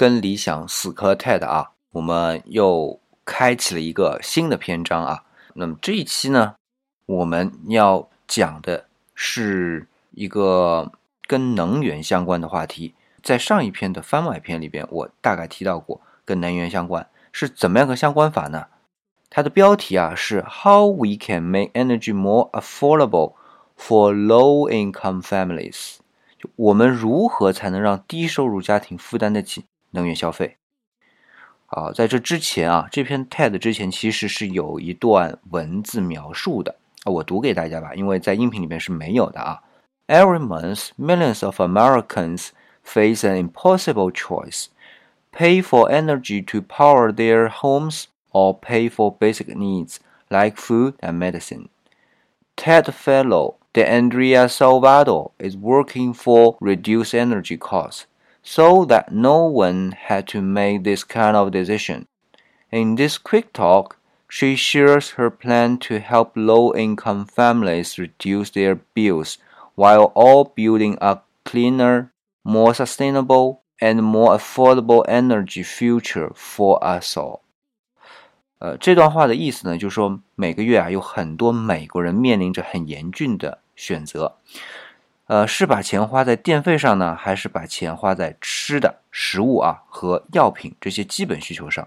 跟理想死磕 TED 啊，我们又开启了一个新的篇章啊。那么这一期呢，我们要讲的是一个跟能源相关的话题。在上一篇的番外篇里边，我大概提到过跟能源相关是怎么样个相关法呢？它的标题啊是 How we can make energy more affordable for low-income families。我们如何才能让低收入家庭负担得起能源消费？好，在这之前啊，这篇 TED 之前其实是有一段文字描述的啊，我读给大家吧，因为在音频里面是没有的啊。Every month, millions of Americans face an impossible choice: pay for energy to power their homes or pay for basic needs like food and medicine. TED fellow DeAndrea Salvador is working for reduced energy costs so that no one had to make this kind of decision. In this quick talk, she shares her plan to help low income families reduce their bills while all building a cleaner, more sustainable, and more affordable energy future for us all. 呃，这段话的意思呢，就是说每个月啊，有很多美国人面临着很严峻的选择， 呃，是把钱花在电费上呢，还是把钱花在吃的食物啊和药品这些基本需求上？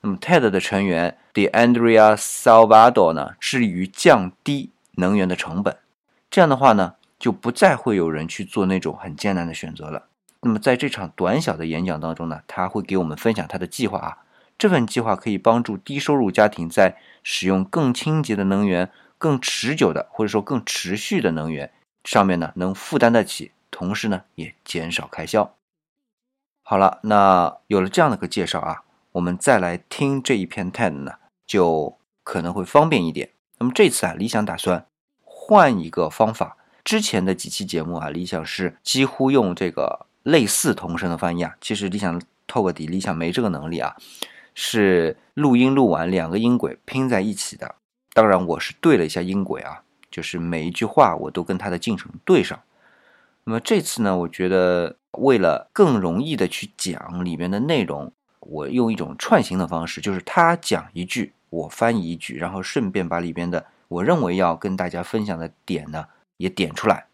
那么，TED 的成员 DeAndrea Salvador 呢，致力于降低能源的成本，这样的话呢，就不再会有人去做那种很艰难的选择了。那么，在这场短小的演讲当中呢，他会给我们分享他的计划啊。这份计划可以帮助低收入家庭在使用更清洁的能源、更持久的或者说更持续的能源上面呢，能负担得起，同时呢也减少开销。好了，那有了这样的个介绍啊，我们再来听这一篇 TED 呢，就可能会方便一点。那么这次啊，理想打算换一个方法。之前的几期节目啊，理想是几乎用这个类似同声的翻译啊，其实理想透个底，理想没这个能力啊。是录音录完两个音轨拼在一起的，当然我是对了一下音轨啊，就是每一句话我都跟他的进程对上。那么这次呢，我觉得为了更容易的去讲里面的内容，我用一种串行的方式，就是他讲一句，我翻译一句，然后顺便把里边的我认为要跟大家分享的点呢也点出来，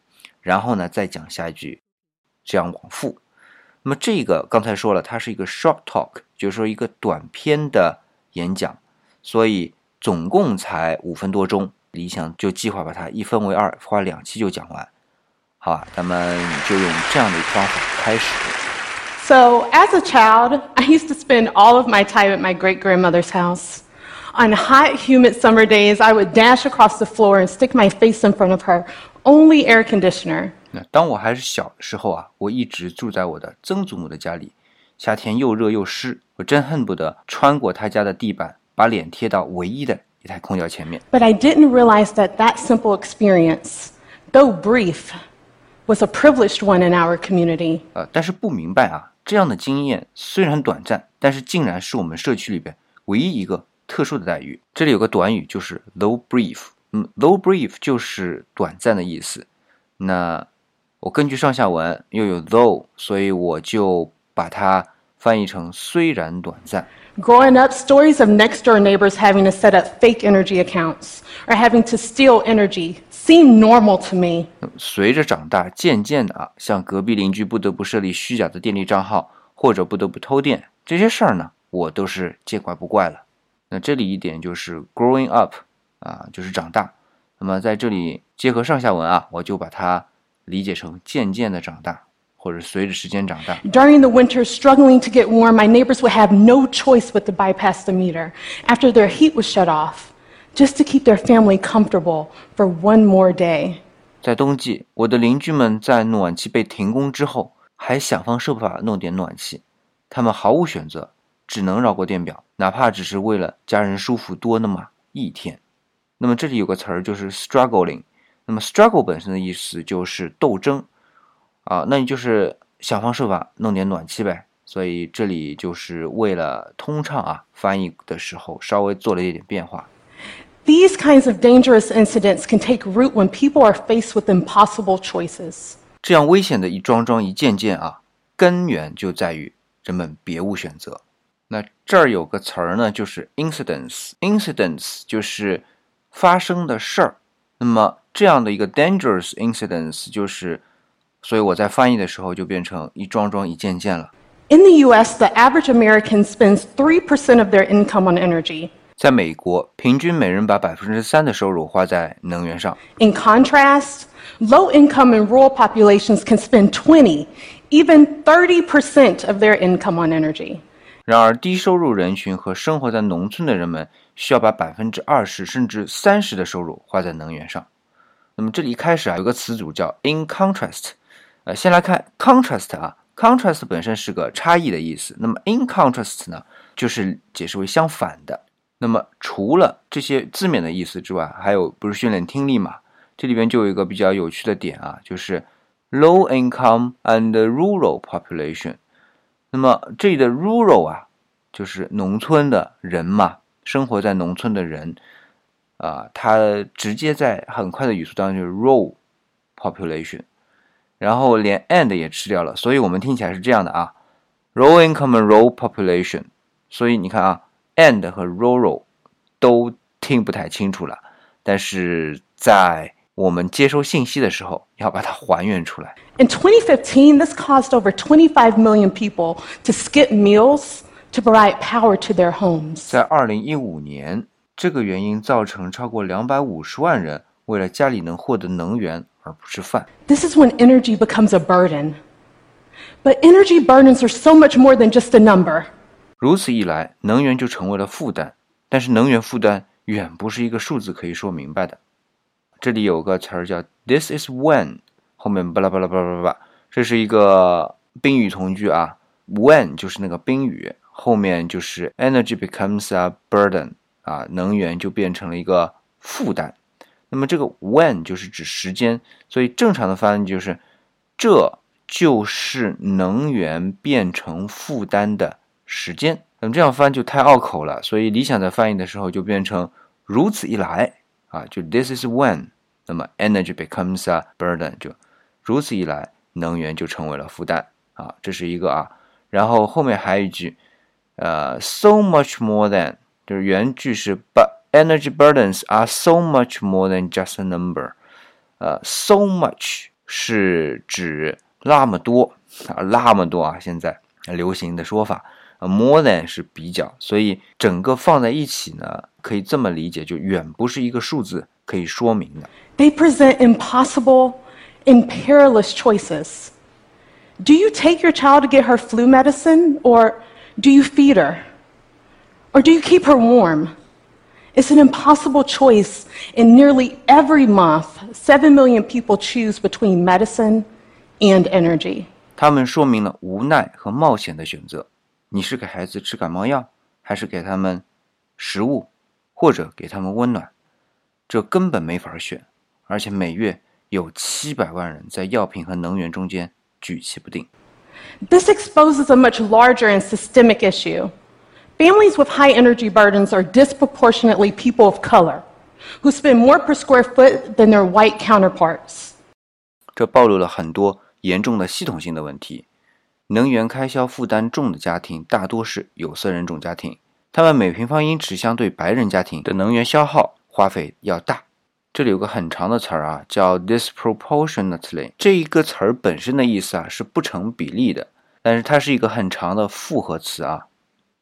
然后呢再讲下一句，这样往复。那么这个刚才说了，它是一个 short talk，就是说一个短篇的演讲，所以总共才五分多钟。理想就计划把它一分为二，花两期就讲完，好吧？咱们就用这样的方法开始。So as a child, I used to spend all of my time at my great grandmother's house. On hot, humid summer days, I would dash across the floor and stick my face in front of her only air conditioner. 那当我还是小的时候啊，我一直住在我的曾祖母的家里，夏天又热又湿，我真恨不得穿过她家的地板，把脸贴到唯一的一台空调前面。But I didn't realize that that simple experience, though brief, was a privileged one in our community. 呃，但是不明白啊，这样的经验虽然短暂，但是竟然是我们社区里边唯一一个特殊的待遇。这里有个短语，就是 though brief，嗯，though brief 就是短暂的意思。那我根据上下文又有 though，所以我就把它翻译成虽然短暂。Growing up, stories of next door neighbors having to set up fake energy accounts or having to steal energy seem normal to me. 随着长大，渐渐的啊，像隔壁邻居不得不设立虚假的电力账号，或者不得不偷电，这些事儿呢，我都是见怪不怪了。那这里一点就是 growing up，啊，就是长大。那么在这里结合上下文啊，我就把它。理解成渐渐的长大，或者随着时间长大。During the winter, struggling to get warm, my neighbors would have no choice but to bypass the meter after their heat was shut off, just to keep their family comfortable for one more day. 在冬季，我的邻居们在暖气被停工之后，还想方设法弄点暖气。他们毫无选择，只能绕过电表，哪怕只是为了家人舒服多那么一天。那么这里有个词儿，就是 struggling。那么 struggle 本身的意思就是斗争啊，那你就是想方设法弄点暖气呗。所以这里就是为了通畅啊，翻译的时候稍微做了一点变化。These kinds of dangerous incidents can take root when people are faced with impossible choices。这样危险的一桩桩一件件啊，根源就在于人们别无选择。那这儿有个词儿呢，就是 incidents，incidents 就是发生的事儿。那么这样的一个 dangerous incidents 就是，所以我在翻译的时候就变成一桩桩一件件了。In the U.S., the average American spends three percent of their income on energy. 在美国，平均每人把百分之三的收入花在能源上。In contrast, low income and rural populations can spend twenty, even thirty percent of their income on energy. 然而，低收入人群和生活在农村的人们需要把百分之二十甚至三十的收入花在能源上。那么，这里一开始啊，有个词组叫 in contrast。呃，先来看 contrast 啊，contrast 本身是个差异的意思。那么 in contrast 呢，就是解释为相反的。那么，除了这些字面的意思之外，还有不是训练听力嘛？这里边就有一个比较有趣的点啊，就是 low income and rural population。那么这里的 rural 啊，就是农村的人嘛，生活在农村的人啊，它直接在很快的语速当中就是 rural population，然后连 and 也吃掉了，所以我们听起来是这样的啊，low income and rural population。所以你看啊，and 和 rural 都听不太清楚了，但是在我们接收信息的时候，要把它还原出来。In 2015, this caused over 25 million people to skip meals to provide power to their homes. 在二零一五年，这个原因造成超过两百五十万人为了家里能获得能源而不是饭。This is when energy becomes a burden. But energy burdens are so much more than just a number. 如此一来，能源就成为了负担。但是能源负担远不是一个数字可以说明白的。这里有个词儿叫 "This is when"，后面巴拉巴拉巴拉巴拉，这是一个宾语从句啊。When 就是那个宾语，后面就是 energy becomes a burden，啊，能源就变成了一个负担。那么这个 when 就是指时间，所以正常的翻译就是这就是能源变成负担的时间。那么这样翻就太拗口了，所以理想在翻译的时候就变成如此一来。啊，就 this is when，那么 energy becomes a burden，就如此一来，能源就成为了负担啊，这是一个啊，然后后面还有一句，呃，so much more than，就是原句是 but energy burdens are so much more than just a number，呃，so much 是指那么多啊，那么多啊，现在流行的说法。more than 是比较，所以整个放在一起呢，可以这么理解，就远不是一个数字可以说明的。They present impossible and perilous choices. Do you take your child to get her flu medicine, or do you feed her? Or do you keep her warm? It's an impossible choice, and nearly every month, 7 million people choose between medicine and energy. 他们说明了无奈和冒险的选择。你是给孩子吃感冒药，还是给他们食物，或者给他们温暖？这根本没法选，而且每月有七百万人在药品和能源中间举棋不定。This exposes a much larger and systemic issue. Families with high energy burdens are disproportionately people of color, who spend more per square foot than their white counterparts. 这暴露了很多严重的系统性的问题。能源开销负担重的家庭大多是有色人种家庭，他们每平方英尺相对白人家庭的能源消耗花费要大。这里有个很长的词儿啊，叫 disproportionately。这一个词儿本身的意思啊是不成比例的，但是它是一个很长的复合词啊。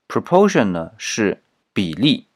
Proportion 呢是比例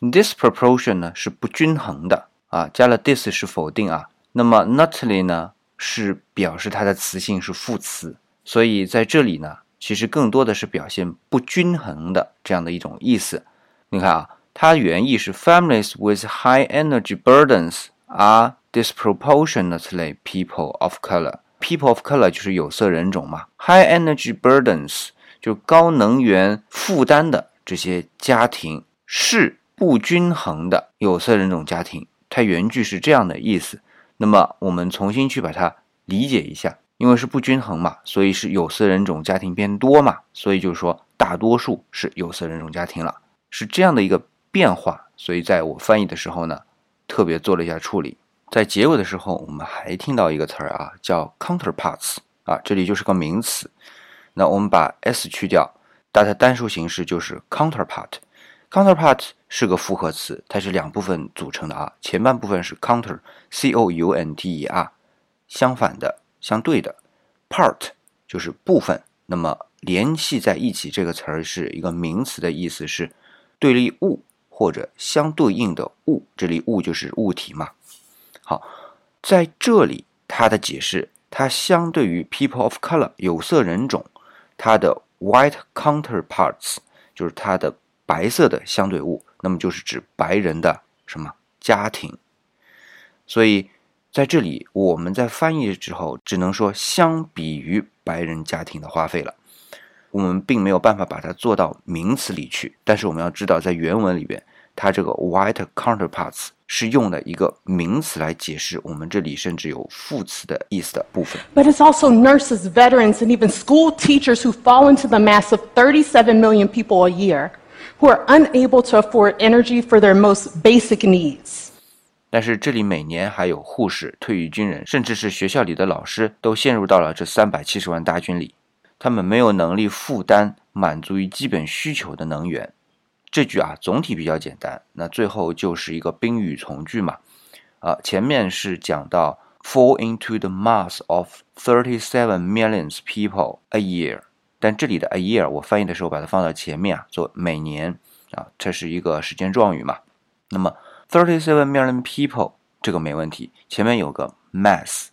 ，disproportion 呢是不均衡的啊。加了 dis 是否定啊，那么 notly 呢是表示它的词性是副词。所以在这里呢，其实更多的是表现不均衡的这样的一种意思。你看啊，它原意是 families with high energy burdens are disproportionately people of color。people of color 就是有色人种嘛。high energy burdens 就高能源负担的这些家庭是不均衡的有色人种家庭。它原句是这样的意思。那么我们重新去把它理解一下。因为是不均衡嘛，所以是有色人种家庭变多嘛，所以就是说大多数是有色人种家庭了，是这样的一个变化。所以在我翻译的时候呢，特别做了一下处理。在结尾的时候，我们还听到一个词儿啊，叫 counterparts 啊，这里就是个名词。那我们把 s 去掉，它的单数形式就是 counterpart。counterpart 是个复合词，它是两部分组成的啊。前半部分是 counter，c o u n t e r，相反的、相对的；part 就是部分。那么联系在一起这个词儿是一个名词的意思，是对立物或者相对应的物。这里物就是物体嘛。好，在这里它的解释，它相对于 people of color 有色人种，它的 white counterparts 就是它的白色的相对物，那么就是指白人的什么家庭。所以在这里我们在翻译之后，只能说相比于白人家庭的花费了。我们并没有办法把它做到名词里去，但是我们要知道，在原文里边，它这个 white counterparts 是用的一个名词来解释我们这里甚至有副词的意思的部分。But it's also nurses, veterans, and even school teachers who fall into the mass of 37 million people a year who are unable to afford energy for their most basic needs. 但是这里每年还有护士、退役军人，甚至是学校里的老师，都陷入到了这三百七十万大军里。他们没有能力负担满足于基本需求的能源。这句啊，总体比较简单。那最后就是一个宾语从句嘛。啊，前面是讲到 fall into the mass of thirty-seven millions people a year，但这里的 a year 我翻译的时候把它放到前面啊，做每年啊，这是一个时间状语嘛。那么 thirty-seven million people 这个没问题，前面有个 mass。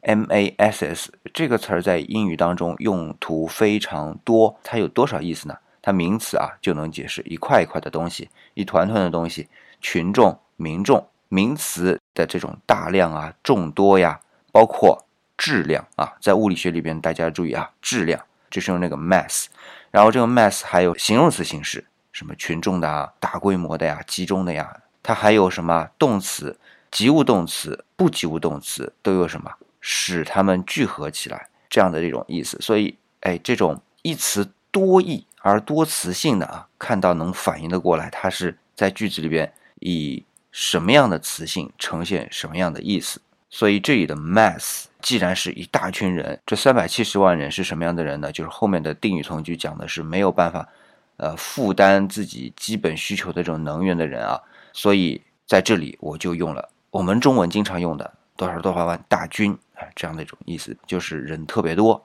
M A S S 这个词儿在英语当中用途非常多，它有多少意思呢？它名词啊就能解释一块一块的东西，一团团的东西，群众、民众。名词的这种大量啊、众多呀，包括质量啊，在物理学里边大家注意啊，质量就是用那个 mass，然后这个 mass 还有形容词形式，什么群众的啊、大规模的呀、集中的呀，它还有什么动词、及物动词、不及物动词都有什么？使它们聚合起来，这样的这种意思。所以，哎，这种一词多义而多词性的啊，看到能反应得过来，它是在句子里边以什么样的词性呈现什么样的意思。所以这里的 mass 既然是一大群人，这三百七十万人是什么样的人呢？就是后面的定语从句讲的是没有办法，呃，负担自己基本需求的这种能源的人啊。所以在这里我就用了我们中文经常用的多少多少万大军啊。这样的一种意思，就是人特别多。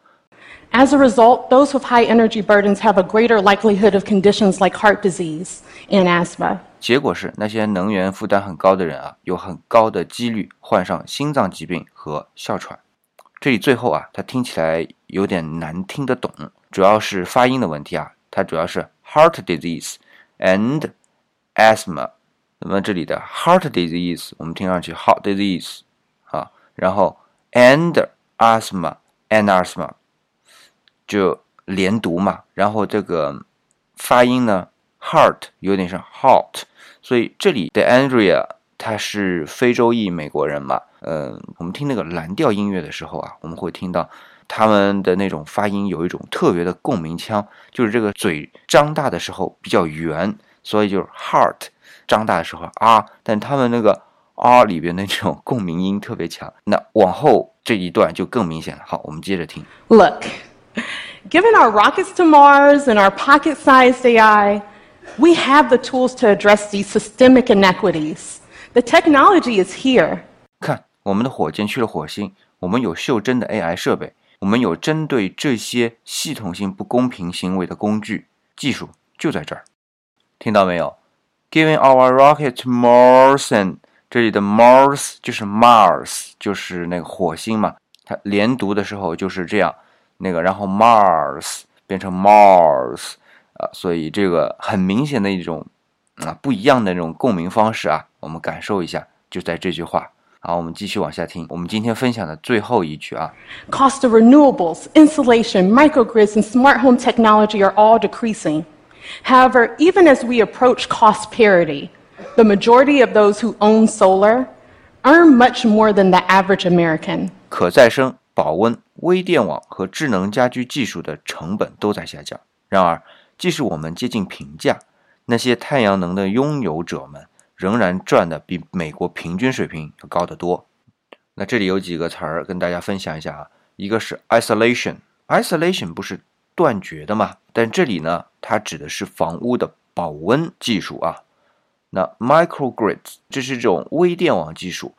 As a result, those with high energy burdens have a greater likelihood of conditions like heart disease and asthma. 结果是，那些能源负担很高的人啊，有很高的几率患上心脏疾病和哮喘。这里最后啊，它听起来有点难听得懂，主要是发音的问题啊。它主要是 heart disease and asthma。那么这里的 heart disease 我们听上去 heart disease 啊，然后 and asthma and asthma 就连读嘛，然后这个发音呢，heart 有点像 hot，所以这里的 Andrea 她是非洲裔美国人嘛，嗯，我们听那个蓝调音乐的时候啊，我们会听到他们的那种发音有一种特别的共鸣腔，就是这个嘴张大的时候比较圆，所以就是 heart 张大的时候啊，但他们那个啊里边的这种共鸣音特别强，那往后这一段就更明显了。好，我们接着听。Look, given our rockets to Mars and our pocket sized AI, we have the tools to address these systemic inequities. The technology is here. 看，我们的火箭去了火星，我们有袖珍的 AI 设备，我们有针对这些系统性不公平行为的工具，技术就在这儿。听到没有？Giving our rocket to Mars and 这里的 Mars 就是 Mars，就是那个火星嘛。它连读的时候就是这样，那个然后 Mars 变成 Mars 啊，所以这个很明显的一种啊不一样的那种共鸣方式啊，我们感受一下，就在这句话。好，我们继续往下听。我们今天分享的最后一句啊， Cost of renewables, insulation, microgrids, and smart home technology are all decreasing. However, even as we approach cost parity, the majority of those who own solar earn much more than the average American. 可再生、 保温、微电网和智能家居技术的成本都在下降。然而，即使我们接近平价，那些太阳能的拥有者们仍然赚的比美国平均水平要高得多。那这里有几个词儿跟大家分享一下啊，一个是 isolation，isolation 不是断绝的嘛。但这里呢，它指的是房屋的保温技术啊。那 microgrids 这是这种微电网技术，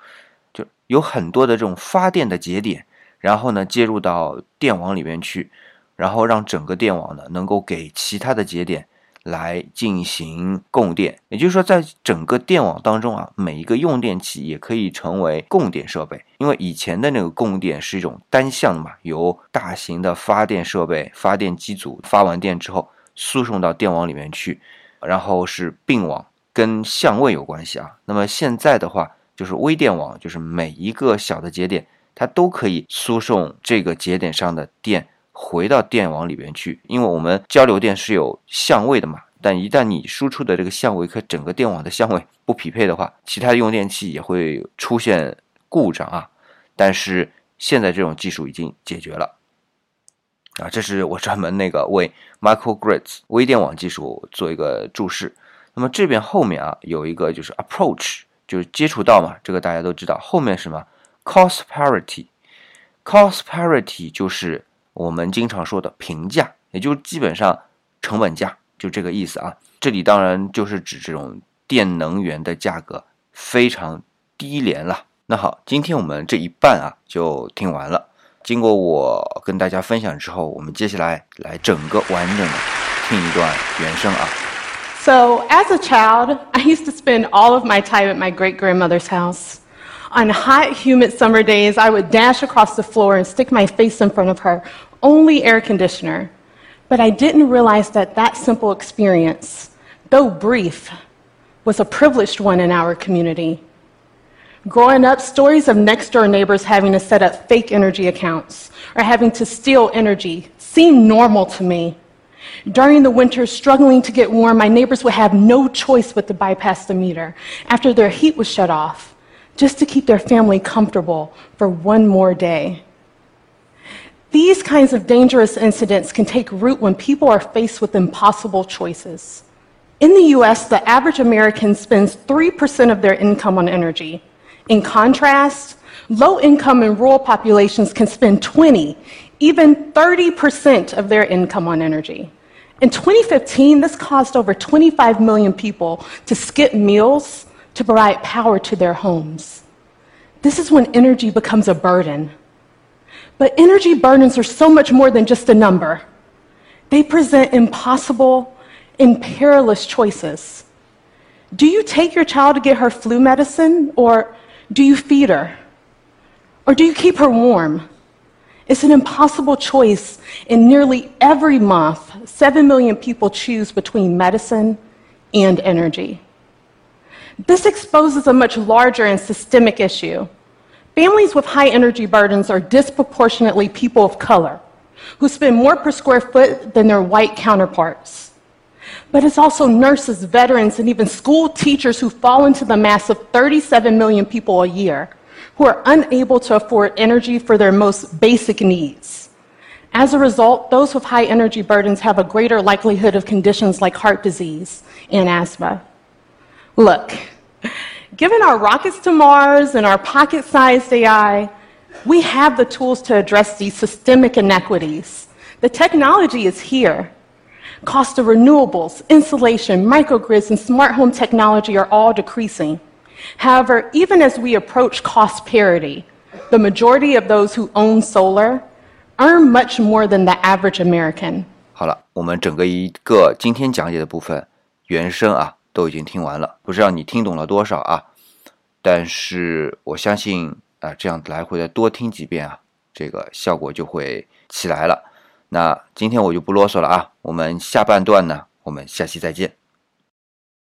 就有很多的这种发电的节点，然后呢接入到电网里面去，然后让整个电网呢能够给其他的节点来进行供电。也就是说，在整个电网当中啊，每一个用电器也可以成为供电设备。因为以前的那个供电是一种单向的嘛，由大型的发电设备、发电机组发完电之后输送到电网里面去，然后是并网。跟相位有关系啊。那么现在的话，就是微电网，就是每一个小的节点，它都可以输送这个节点上的电回到电网里边去。因为我们交流电是有相位的嘛，但一旦你输出的这个相位和整个电网的相位不匹配的话，其他用电器也会出现故障啊。但是现在这种技术已经解决了啊。这是我专门那个为 microgrids 微电网技术做一个注释。那么这边后面啊有一个就是 approach，就是接触到嘛，这个大家都知道。后面什么 cost parity，cost parity 就是我们经常说的平价，也就是基本上成本价，就这个意思啊。这里当然就是指这种电能源的价格非常低廉了。那好，今天我们这一半啊就听完了。经过我跟大家分享之后，我们接下来来整个完整的听一段原声啊。So, as a child, I used to spend all of my time at my great grandmother's house. On hot, humid summer days, I would dash across the floor and stick my face in front of her only air conditioner. But I didn't realize that that simple experience, though brief, was a privileged one in our community. Growing up, stories of next door neighbors having to set up fake energy accounts or having to steal energy seemed normal to me. During the winter, struggling to get warm, my neighbors would have no choice but to bypass the meter after their heat was shut off, just to keep their family comfortable for one more day. These kinds of dangerous incidents can take root when people are faced with impossible choices. In the US, the average American spends 3% of their income on energy. In contrast, low income and rural populations can spend 20, even 30% of their income on energy. In 2015, this caused over 25 million people to skip meals to provide power to their homes. This is when energy becomes a burden. But energy burdens are so much more than just a number. They present impossible and perilous choices. Do you take your child to get her flu medicine, or do you feed her? Or do you keep her warm? It's an impossible choice. And nearly every month, 7 million people choose between medicine and energy. This exposes a much larger and systemic issue. Families with high energy burdens are disproportionately people of color who spend more per square foot than their white counterparts. But it's also nurses, veterans, and even school teachers who fall into the mass of 37 million people a year who are unable to afford energy for their most basic needs. As a result, those with high energy burdens have a greater likelihood of conditions like heart disease and asthma. Look, given our rockets to Mars and our pocket sized AI, we have the tools to address these systemic inequities. The technology is here. Cost of renewables, insulation, microgrids, and smart home technology are all decreasing. However, even as we approach cost parity, the majority of those who own solar earn much more than the average American. 好了，我们整个一个今天讲解的部分原声啊 都已经听完了，不知道你听懂了多少啊？但是我相信啊，这样来回的多听几遍啊，这个效果就会起来了。那今天我就不啰嗦了啊，我们下半段呢，我们下期再见。